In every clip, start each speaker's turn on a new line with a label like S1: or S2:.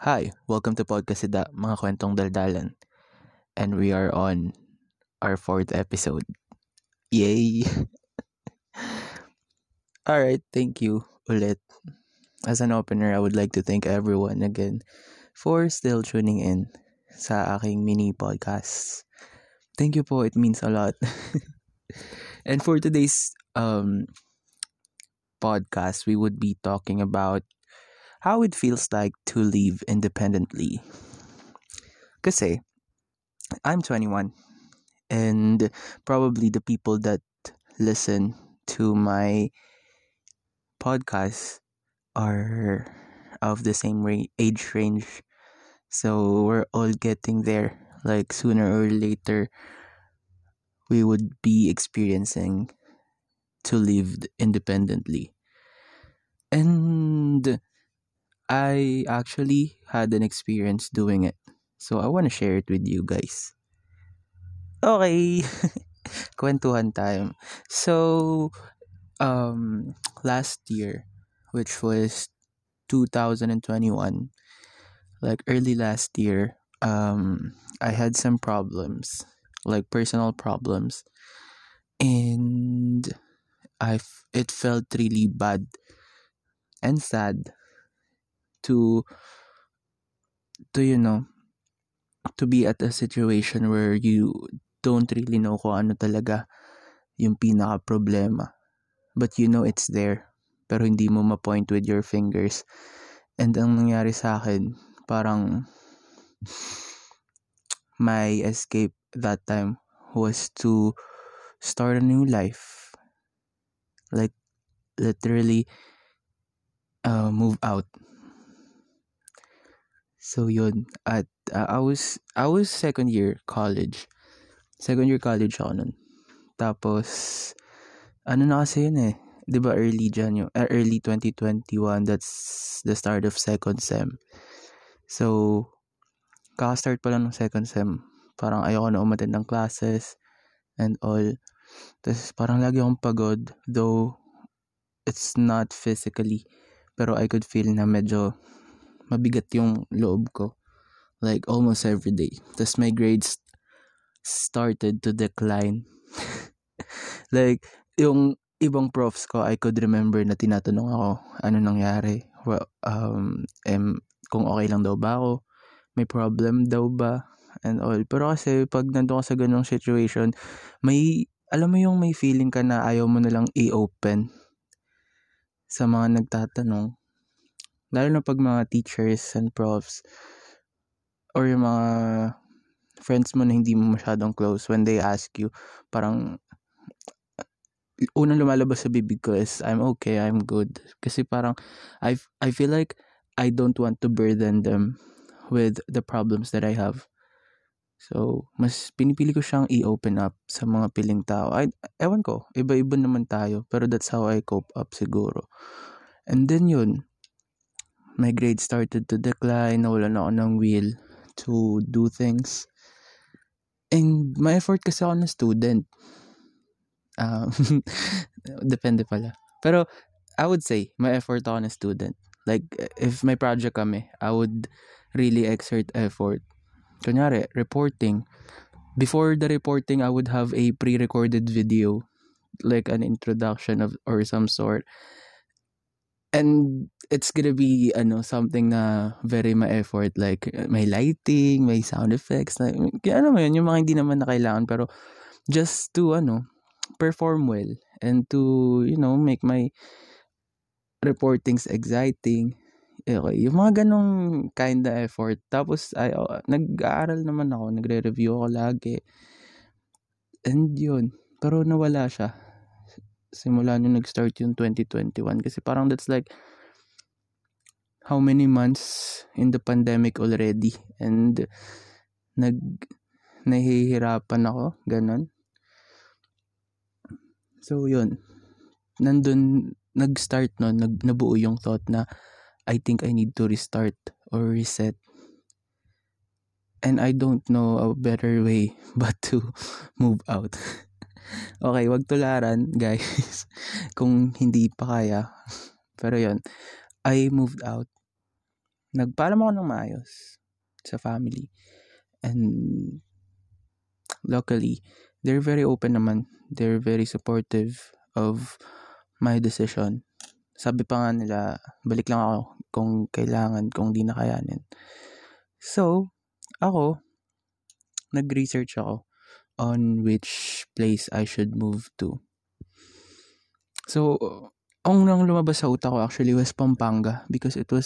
S1: Hi, welcome to Podcast Sida, mga kwentong daldalan. And we are on our fourth episode. Yay! Alright, thank you ulit. As an opener, I would like to thank everyone again for still tuning in sa aking mini podcast. Thank you po, it means a lot. and for today's um podcast, we would be talking about how it feels like to live independently. Kasi, I'm 21 and probably the people that listen to my podcast are of the same age range. So we're all getting there. Like sooner or later, we would be experiencing to live independently. And I actually had an experience doing it. So I want to share it with you guys. Okay. Kwentuhan time. So um last year, which was 2021, like early last year, um I had some problems, like personal problems. And I it felt really bad and sad to to you know to be at a situation where you don't really know kung ano talaga yung pinaka problema but you know it's there pero hindi mo ma-point with your fingers. And ang nangyari sa akin parang my escape that time was to start a new life. Like literally uh, move out So yun at uh, I was I was second year college. Second year college ako nun. Tapos ano na kasi yun eh. 'Di ba early January, uh, early 2021 that's the start of second sem. So kaka-start pa lang ng second sem. Parang ayoko na umattend ng classes and all. Tapos parang lagi akong pagod though it's not physically pero I could feel na medyo mabigat yung loob ko. Like, almost every day. Tapos my grades started to decline. like, yung ibang profs ko, I could remember na tinatanong ako, ano nangyari? Well, um, em, kung okay lang daw ba ako? May problem daw ba? And all. Pero kasi, pag nandun ka sa ganong situation, may, alam mo yung may feeling ka na ayaw mo na lang i-open sa mga nagtatanong lalo na pag mga teachers and profs or yung mga friends mo na hindi mo masyadong close when they ask you parang unang lumalabas sa bibig ko is I'm okay, I'm good. Kasi parang I I feel like I don't want to burden them with the problems that I have. So, mas pinipili ko siyang i-open up sa mga piling tao. I, ewan ko, iba-iba naman tayo. Pero that's how I cope up siguro. And then yun, my grades started to decline, nawalan ako ng will to do things. And my effort kasi ako na student. Um, depende pala. Pero I would say, my effort ako na student. Like, if may project kami, I would really exert effort. Kunyari, reporting. Before the reporting, I would have a pre-recorded video, like an introduction of or some sort and it's gonna be ano something na very ma-effort like may lighting, may sound effects na kaya ano mo yun yung mga hindi naman na kailangan pero just to ano perform well and to you know make my reportings exciting. Okay yung mga ganong kind of effort. Tapos ay oh, nag-aaral naman ako nagre-review ako lagi. And yun pero nawala siya simula nung nag-start yung 2021 kasi parang that's like how many months in the pandemic already? And nag nahihirapan ako ganun. So yun. Nandun nag-start no nag, nabuo yung thought na I think I need to restart or reset. And I don't know a better way but to move out Okay, wag tularan, guys. Kung hindi pa kaya. Pero yon I moved out. nagpaalam ako ng maayos sa family. And luckily, they're very open naman. They're very supportive of my decision. Sabi pa nga nila, balik lang ako kung kailangan, kung di na kayanin. So, ako, nag-research ako on which place I should move to. So, ang nang lumabas sa utak ko actually was Pampanga because it was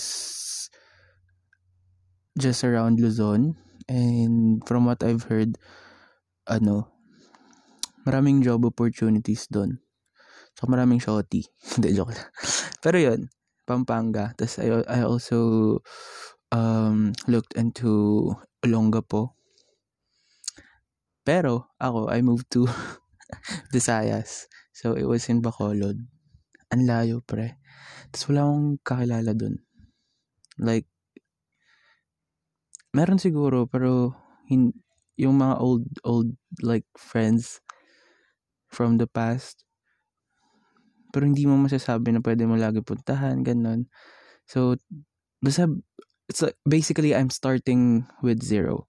S1: just around Luzon and from what I've heard ano maraming job opportunities doon. So maraming shorty. Hindi joke lang. Pero 'yun, Pampanga. Tapos I, I also um, looked into Olongapo. Pero ako, I moved to Visayas. So it was in Bacolod. Ang layo, pre. Tapos wala akong kakilala dun. Like, meron siguro, pero hin- yung mga old, old, like, friends from the past, pero hindi mo masasabi na pwede mo lagi puntahan, ganun. So, basta, it's like, basically, I'm starting with zero.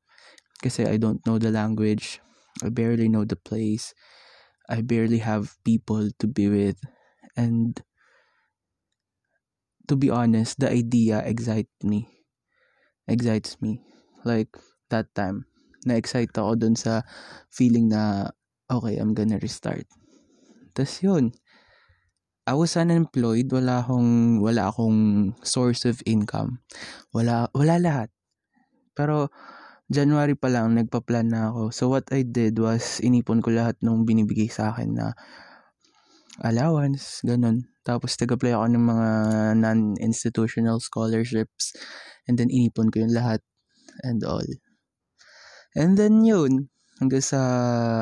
S1: Kasi I don't know the language. I barely know the place. I barely have people to be with. And to be honest, the idea excites me. Excites me. Like that time, na-excite ako dun sa feeling na, okay, I'm gonna restart. Tapos yun, I was unemployed, wala akong, wala akong source of income. Wala, wala lahat. Pero, January pa lang, nagpa-plan na ako. So, what I did was, inipon ko lahat nung binibigay sa akin na allowance, ganun. Tapos nag-apply ako ng mga non-institutional scholarships and then inipon ko yung lahat and all. And then yun, hanggang sa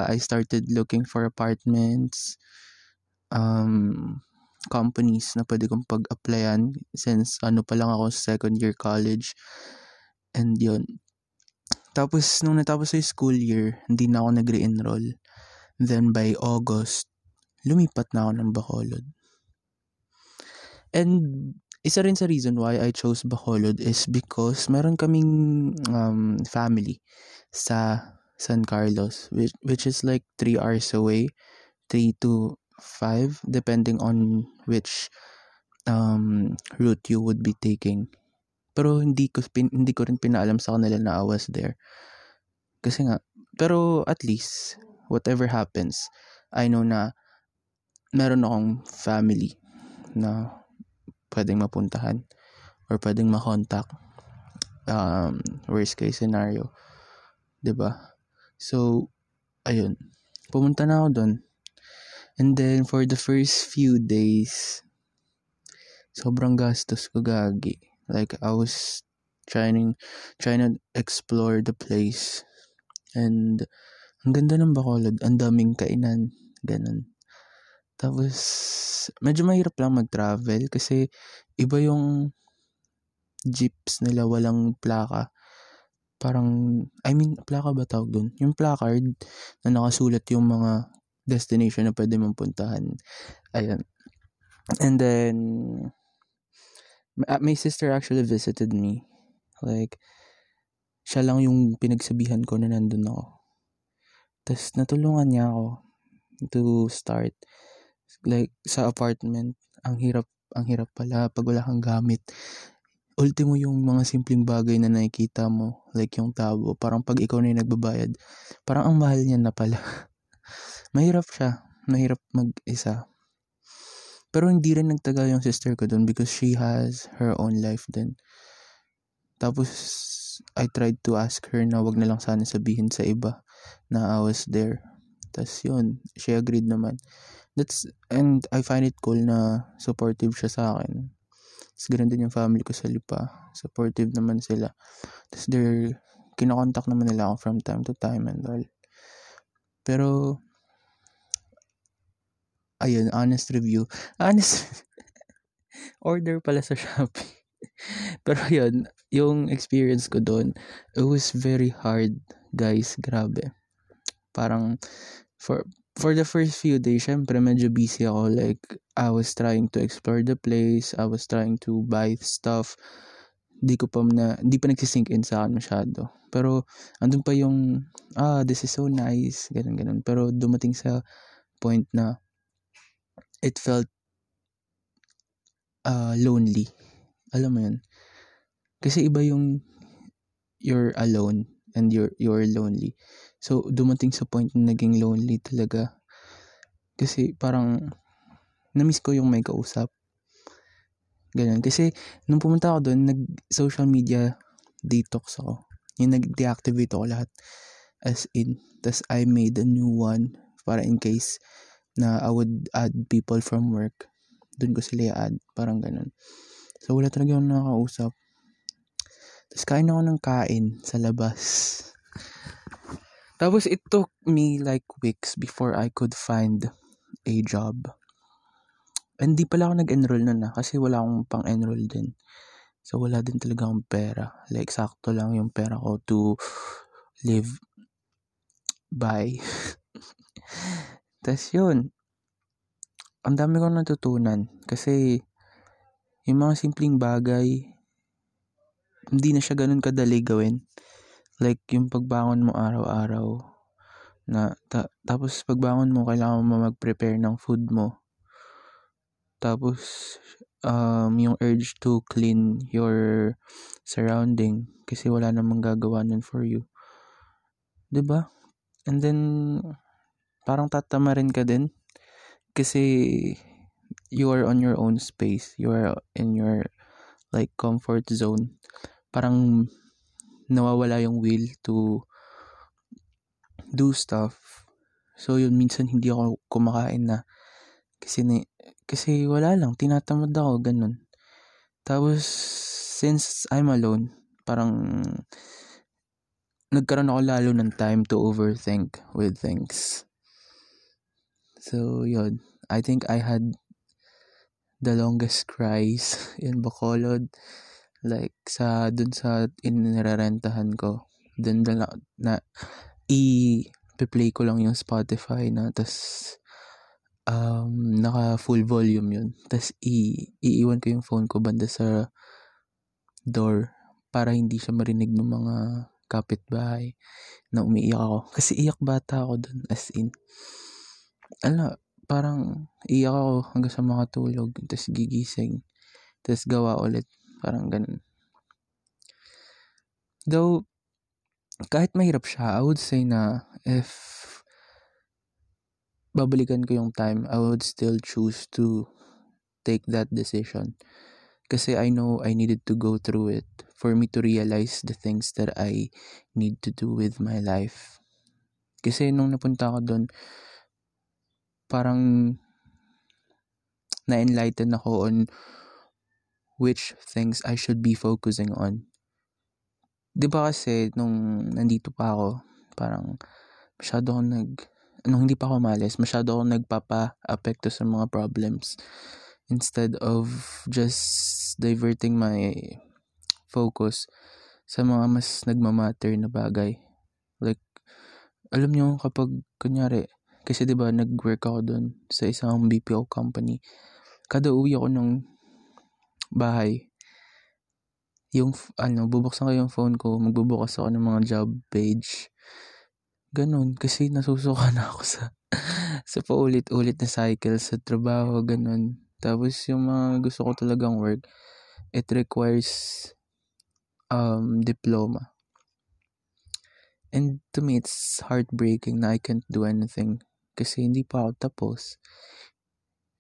S1: I started looking for apartments, um, companies na pwede kong pag-applyan since ano pa lang ako second year college. And yun. Tapos, nung natapos yung school year, hindi na ako nag-re-enroll. Then, by August, lumipat na ako ng Bacolod. And isa rin sa reason why I chose Bacolod is because meron kaming um, family sa San Carlos which, which is like 3 hours away 3 to 5 depending on which um, route you would be taking pero hindi ko pin, hindi ko rin pinaalam sa kanila na I was there. Kasi nga pero at least whatever happens I know na meron akong family na pwedeng mapuntahan or pwedeng makontak um, worst case scenario ba? So ayun. Pumunta na ako doon and then for the first few days sobrang gastos ko gagi like I was trying trying to explore the place and ang ganda ng Bacolod ang daming kainan ganun tapos, medyo mahirap lang mag-travel kasi iba yung jeeps nila walang plaka. Parang, I mean, plaka ba tawag dun? Yung placard na nakasulat yung mga destination na pwede mong puntahan. Ayan. And then, my sister actually visited me. Like, siya lang yung pinagsabihan ko na nandun ako. Tapos, natulungan niya ako to start like sa apartment, ang hirap ang hirap pala pag wala kang gamit. Ultimo yung mga simpleng bagay na nakikita mo, like yung tabo, parang pag ikaw na yung nagbabayad, parang ang mahal niya na pala. mahirap siya, mahirap mag-isa. Pero hindi rin nagtagal yung sister ko dun because she has her own life din. Tapos, I tried to ask her na wag na lang sana sabihin sa iba na I was there. Tapos yun, she agreed naman that's and I find it cool na supportive siya sa akin. Tapos ganun din yung family ko sa Lipa. Supportive naman sila. Tapos they're, kinokontak naman nila ako from time to time and all. Pero, ayun, honest review. Honest, order pala sa Shopee. Pero yun, yung experience ko doon, it was very hard, guys. Grabe. Parang, for, for the first few days, syempre medyo busy ako. Like, I was trying to explore the place. I was trying to buy stuff di ko pa na, di pa nagsisink in sa akin masyado. Pero, andun pa yung, ah, this is so nice, ganun, ganun. Pero, dumating sa point na, it felt uh, lonely. Alam mo yun? Kasi iba yung you're alone and you're you're lonely. So dumating sa point na naging lonely talaga. Kasi parang na-miss ko yung may kausap. Ganun. Kasi nung pumunta ako doon, nag social media detox ako. Yung nag-deactivate ako lahat. As in. Tapos I made a new one para in case na I would add people from work. Doon ko sila i-add. Parang ganun. So wala talaga akong nakakausap. Tapos kain ako ng kain sa labas. Tapos it took me like weeks before I could find a job. And di pala ako nag-enroll nun na ah, kasi wala akong pang-enroll din. So wala din talaga akong pera. Like sakto lang yung pera ko to live by. Tapos yun. Ang dami kong natutunan kasi yung mga simpleng bagay hindi na siya ganun kadali gawin. Like, yung pagbangon mo araw-araw, na, ta- tapos pagbangon mo, kailangan mo mag-prepare ng food mo. Tapos, um, yung urge to clean your surrounding kasi wala namang gagawa nun for you. ba diba? And then, parang tatama rin ka din kasi you are on your own space. You are in your like comfort zone parang nawawala yung will to do stuff. So yun minsan hindi ako kumakain na kasi ni, kasi wala lang tinatamad ako ganun. Tapos since I'm alone, parang nagkaroon ako lalo ng time to overthink with things. So yun, I think I had the longest cries in Bacolod like sa dun sa inirerentahan ko. Dun na, na i-play ko lang yung Spotify na tas um, naka full volume yun. Tas i iiwan ko yung phone ko banda sa door para hindi siya marinig ng mga kapitbahay na umiiyak ako. Kasi iyak bata ako dun as in ala parang iyak ako hanggang sa makatulog tas gigising tas gawa ulit Parang ganun. Though, kahit mahirap siya, I would say na if babalikan ko yung time, I would still choose to take that decision. Kasi I know I needed to go through it for me to realize the things that I need to do with my life. Kasi nung napunta ako doon, parang na-enlighten ako on which things I should be focusing on. 'Di ba kasi nung nandito pa ako, parang masyado akong nag nung hindi pa ako malis, masyado akong nagpapa-apekto sa mga problems instead of just diverting my focus sa mga mas nagmamatter na bagay. Like, alam nyo, kapag, kunyari, kasi 'di ba nag-work ako doon sa isang BPO company. Kada uwi ako ng bahay, yung, ano, bubuksan ko yung phone ko, magbubukas ako ng mga job page. Ganun, kasi nasusuka na ako sa, sa paulit-ulit na cycle sa trabaho, ganun. Tapos yung mga gusto ko talagang work, it requires um, diploma. And to me, it's heartbreaking na I can't do anything kasi hindi pa ako tapos.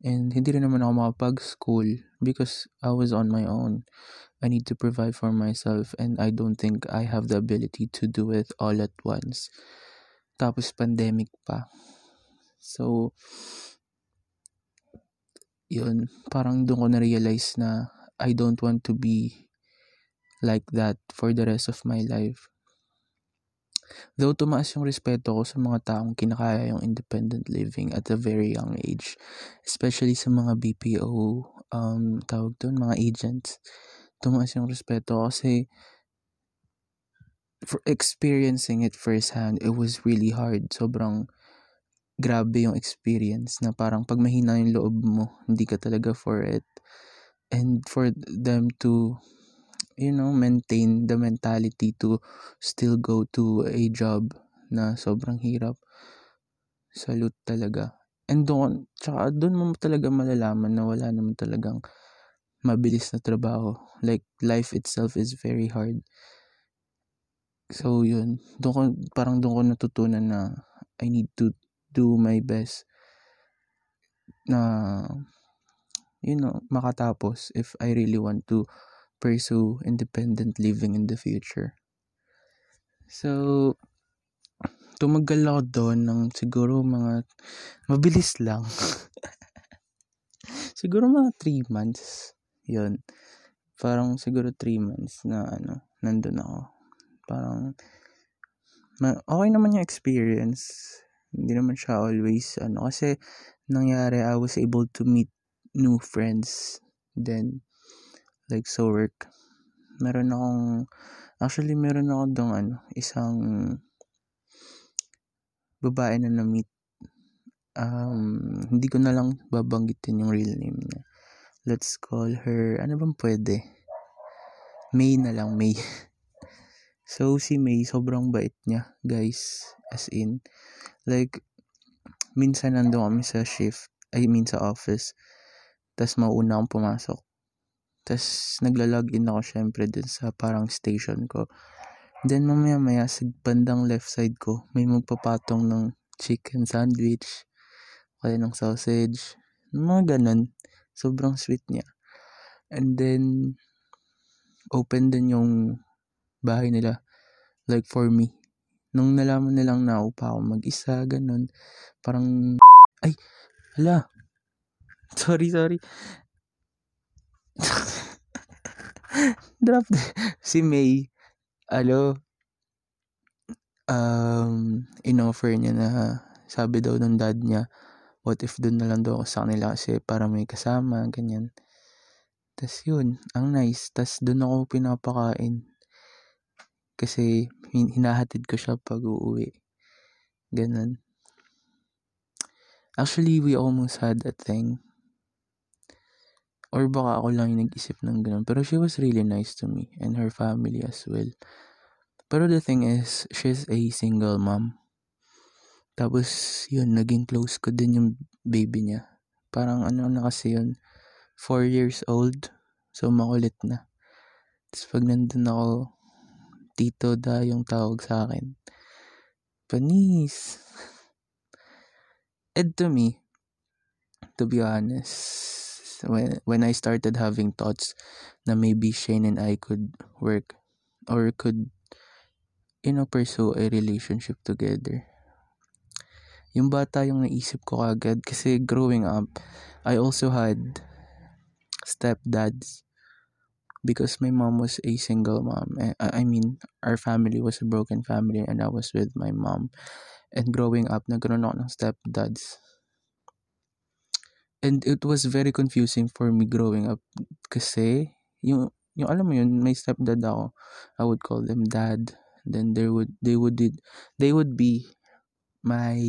S1: And hindi rin naman ako makapag-school because I was on my own. I need to provide for myself and I don't think I have the ability to do it all at once. Tapos pandemic pa. So, yun, parang doon ko na-realize na I don't want to be like that for the rest of my life. Though tumaas yung respeto ko sa mga taong kinakaya yung independent living at a very young age. Especially sa mga BPO, um, tawag doon, mga agents. Tumaas yung respeto ko kasi for experiencing it firsthand, it was really hard. Sobrang grabe yung experience na parang pag mahina yung loob mo, hindi ka talaga for it. And for them to you know, maintain the mentality to still go to a job na sobrang hirap. Salute talaga. And doon, tsaka doon mo talaga malalaman na wala naman talagang mabilis na trabaho. Like, life itself is very hard. So, yun. Doon ko, parang doon ko natutunan na I need to do my best na, you know, makatapos if I really want to pursue independent living in the future. So, tumagal ako doon ng siguro mga, mabilis lang. siguro mga 3 months. Yun. Parang siguro 3 months na ano, nandun ako. Parang, okay naman yung experience. Hindi naman siya always, ano, kasi nangyari, I was able to meet new friends. Then, like sa work, meron akong, actually meron ako dong ano, isang babae na na-meet. Um, hindi ko na lang babanggitin yung real name niya. Let's call her, ano bang pwede? May na lang, May. So, si May, sobrang bait niya, guys. As in, like, minsan nandun kami sa shift, I mean sa office, tas mauna akong pumasok. Tas, nagla-login ako syempre dun sa parang station ko. Then, mamaya maya, sa bandang left side ko, may magpapatong ng chicken sandwich, kaya ng sausage, mga ganun. Sobrang sweet niya. And then, open din yung bahay nila. Like for me. Nung nalaman nilang naupa ako mag-isa, ganun. Parang, ay, hala. Sorry, sorry. Drop. si May, alo, um, in-offer niya na, sabi daw ng dad niya, what if doon na lang daw ako sa kanila kasi para may kasama, ganyan. Tas yun, ang nice. Tas doon ako pinapakain kasi hinahatid ko siya pag uuwi. Ganun. Actually, we almost had a thing. Or baka ako lang yung nag-isip ng ganun. Pero she was really nice to me and her family as well. Pero the thing is, she's a single mom. Tapos, yun, naging close ko din yung baby niya. Parang ano na kasi yun, 4 years old. So, makulit na. Tapos, pag nandun ako, Tito Da yung tawag sa akin. Panis. And to me, to be honest, when, when I started having thoughts na maybe Shane and I could work or could, you know, pursue a relationship together. Yung bata yung naisip ko agad kasi growing up, I also had stepdads because my mom was a single mom. Eh, I mean, our family was a broken family and I was with my mom. And growing up, nagkaroon ako ng stepdads. And it was very confusing for me growing up kasi yung yung alam mo yun, may stepdad ako. I would call them dad. Then there would they would did they would be my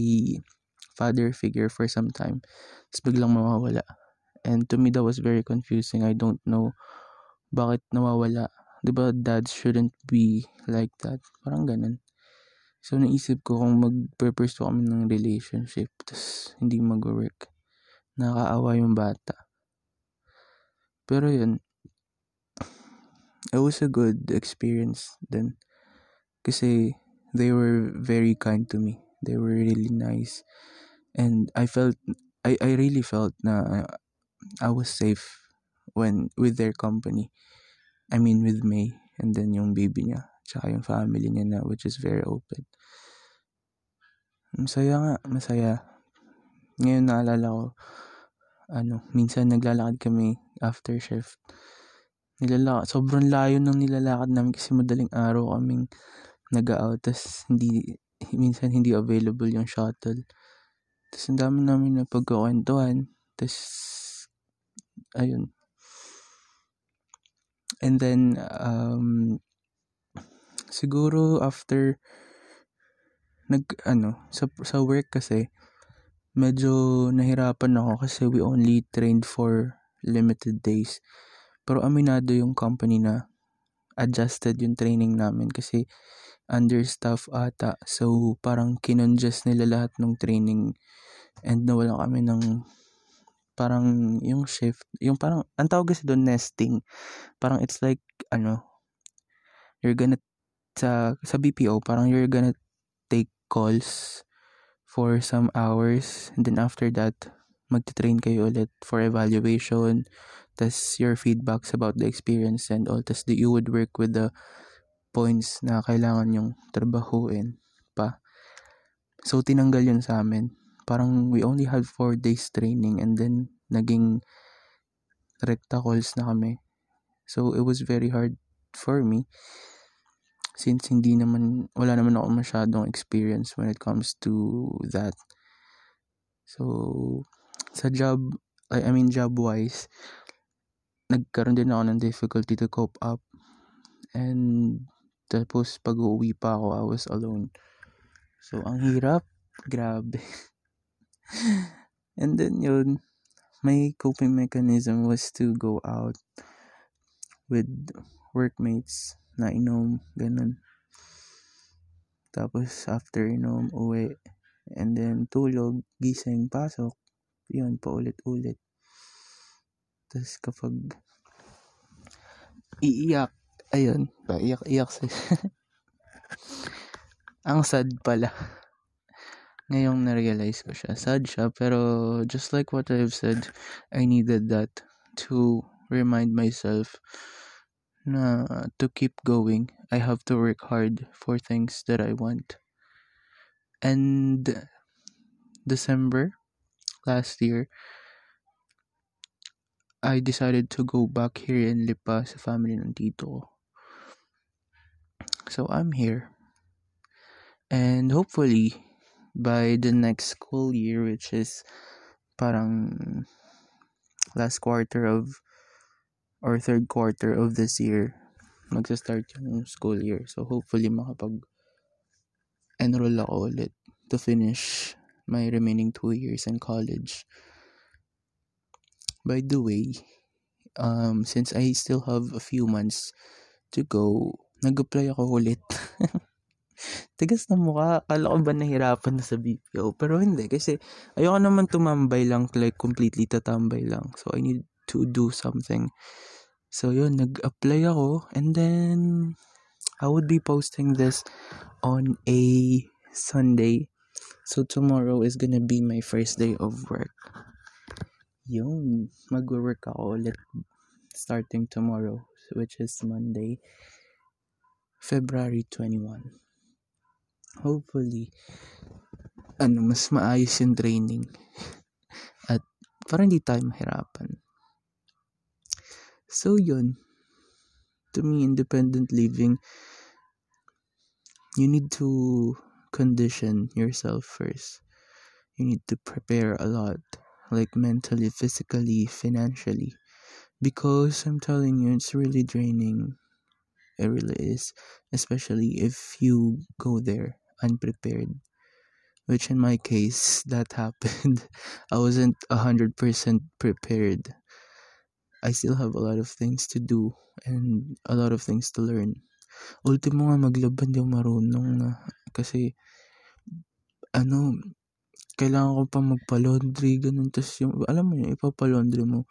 S1: father figure for some time. Tapos biglang mawawala. And to me that was very confusing. I don't know bakit nawawala? 'Di ba dads shouldn't be like that? Parang ganun. So naisip ko kung magpe-pursue kami ng relationship tapos hindi mag-work. Nakakaawa yung bata. Pero yun, it was a good experience then. Kasi they were very kind to me. They were really nice. And I felt, I, I really felt na I was safe when with their company. I mean with May and then yung baby niya tsaka yung family niya na which is very open. Masaya nga, masaya. Ngayon naalala ko, ano, minsan naglalakad kami after shift. Nilalakad, sobrang layo ng nilalakad namin kasi madaling araw kaming nag-out. Tapos hindi, minsan hindi available yung shuttle. Tapos ang dami namin na pagkakwentuhan. Tapos, ayun, And then, um, siguro after, nag, ano, sa, sa work kasi, medyo nahirapan ako kasi we only trained for limited days. Pero aminado yung company na adjusted yung training namin kasi understaff ata. So, parang kinongest nila lahat ng training and nawalan kami ng parang yung shift, yung parang, ang tawag kasi doon nesting. Parang it's like, ano, you're gonna, sa, sa BPO, parang you're gonna take calls for some hours and then after that, magte-train kayo ulit for evaluation, tas your feedbacks about the experience and all, tas you would work with the points na kailangan yung trabahuin pa. So, tinanggal yun sa amin. Parang we only had 4 days training and then naging recta calls na kami. So, it was very hard for me since hindi naman, wala naman ako masyadong experience when it comes to that. So, sa job, I, I mean job-wise, nagkaroon din ako ng difficulty to cope up. And, tapos pag uuwi pa ako, I was alone. So, ang hirap. Grabe. And then yun, my coping mechanism was to go out with workmates na inom, ganun. Tapos after inom, uwi. And then tulog, gising, pasok. Yun, paulit-ulit. Tapos kapag iiyak, ayun, paiyak-iyak sa... Ang sad pala ngayong na-realize ko siya. Sad siya, pero just like what I've said, I needed that to remind myself na to keep going, I have to work hard for things that I want. And December last year, I decided to go back here in Lipa sa family ng tito. So I'm here. And hopefully, by the next school year, which is parang last quarter of or third quarter of this year, magsa-start yung school year. So hopefully makapag enroll ako ulit to finish my remaining two years in college. By the way, um, since I still have a few months to go, nag-apply ako ulit. Tigas na mukha. Akala ko ba nahirapan na sa BPO? Pero hindi. Kasi ayoko naman tumambay lang. Like completely tatambay lang. So I need to do something. So yun, nag-apply ako. And then I would be posting this on a Sunday. So tomorrow is gonna be my first day of work. Yun. Mag-work ako ulit starting tomorrow. Which is Monday. February 21 hopefully, ano, mas maayos yung training. At para hindi tayo mahirapan. So, yun. To me, independent living, you need to condition yourself first. You need to prepare a lot, like mentally, physically, financially. Because I'm telling you, it's really draining. It really is. Especially if you go there unprepared. Which in my case, that happened. I wasn't 100% prepared. I still have a lot of things to do and a lot of things to learn. Ultimo nga maglaban di marunong na. Kasi, ano, kailangan ko pa magpa-laundry, ganun. Tapos yung, alam mo yun, ipapa-laundry mo.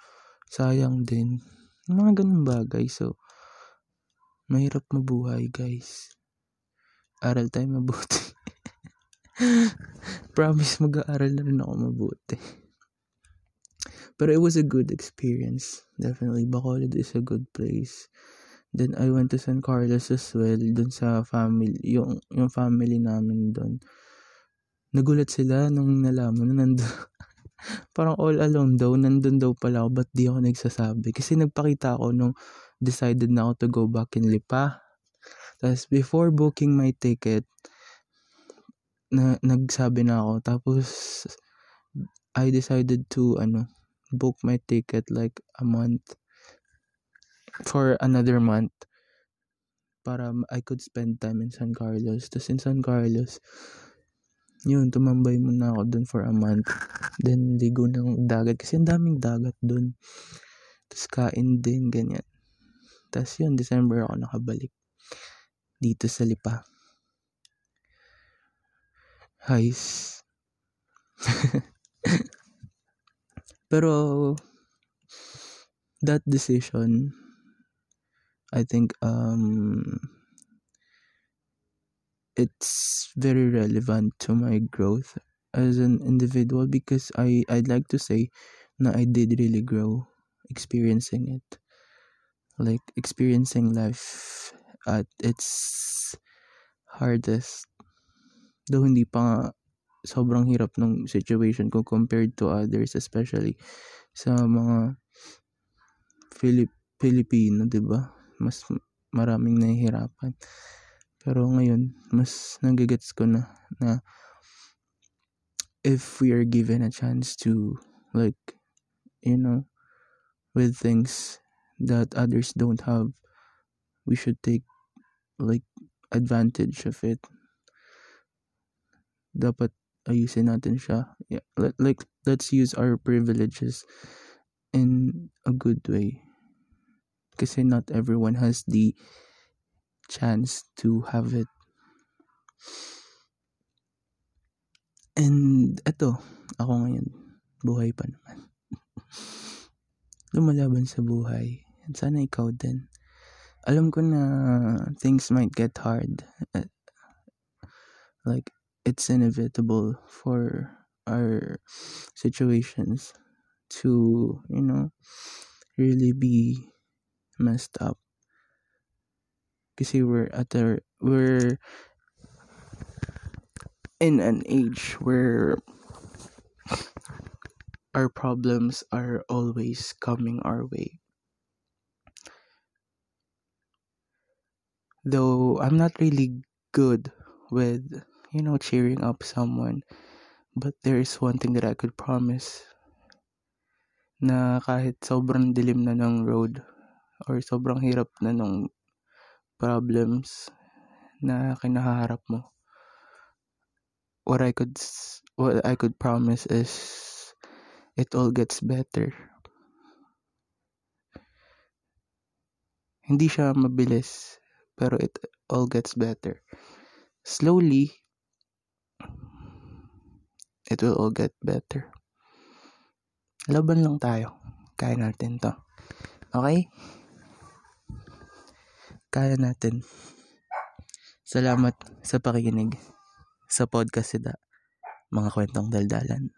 S1: Sayang din. Mga ganun bagay. So, mahirap mabuhay, guys aral tayo mabuti. Promise mag-aaral na rin ako mabuti. Pero it was a good experience. Definitely, Bacolod is a good place. Then I went to San Carlos as well, dun sa family, yung, yung family namin dun. Nagulat sila nung nalaman na nandun. parang all along daw, nandun daw pala ako, ba't di ako nagsasabi? Kasi nagpakita ako nung decided na ako to go back in Lipa. Tapos before booking my ticket, na, nagsabi na ako. Tapos I decided to ano, book my ticket like a month for another month para I could spend time in San Carlos. Tapos in San Carlos, yun, tumambay muna ako dun for a month. Then, ligo ng dagat. Kasi ang daming dagat dun. Tapos kain din, ganyan. Tapos yun, December ako nakabalik. Dito sa Lipa. Heis. Pero, that decision, I think, um, it's very relevant to my growth as an individual because I I'd like to say na I did really grow experiencing it. Like experiencing life at its hardest. Though hindi pa sobrang hirap ng situation ko compared to others especially sa mga Filip Filipino 'di ba? Mas maraming nahihirapan. Pero ngayon mas nagigets ko na na if we are given a chance to like you know with things that others don't have we should take like advantage of it. Dapat ayusin natin siya yeah, like let's use our privileges in a good way kasi not everyone has the chance to have it And eto, ako ngayon, buhay pa naman. Lumalaban sa buhay. At sana ikaw din. Alam ko na things might get hard. Uh, like, it's inevitable for our situations to, you know, really be messed up. Kasi we're at our, we're in an age where our problems are always coming our way. Though I'm not really good with, you know, cheering up someone, but there is one thing that I could promise na kahit sobrang dilim na ng road or sobrang hirap na ng problems na kinaharap mo, what I could what I could promise is it all gets better. Hindi siya mabilis, pero it all gets better. Slowly, it will all get better. Laban lang tayo. Kaya natin to. Okay? Kaya natin. Salamat sa pakikinig sa podcast sida, mga kwentong daldalan.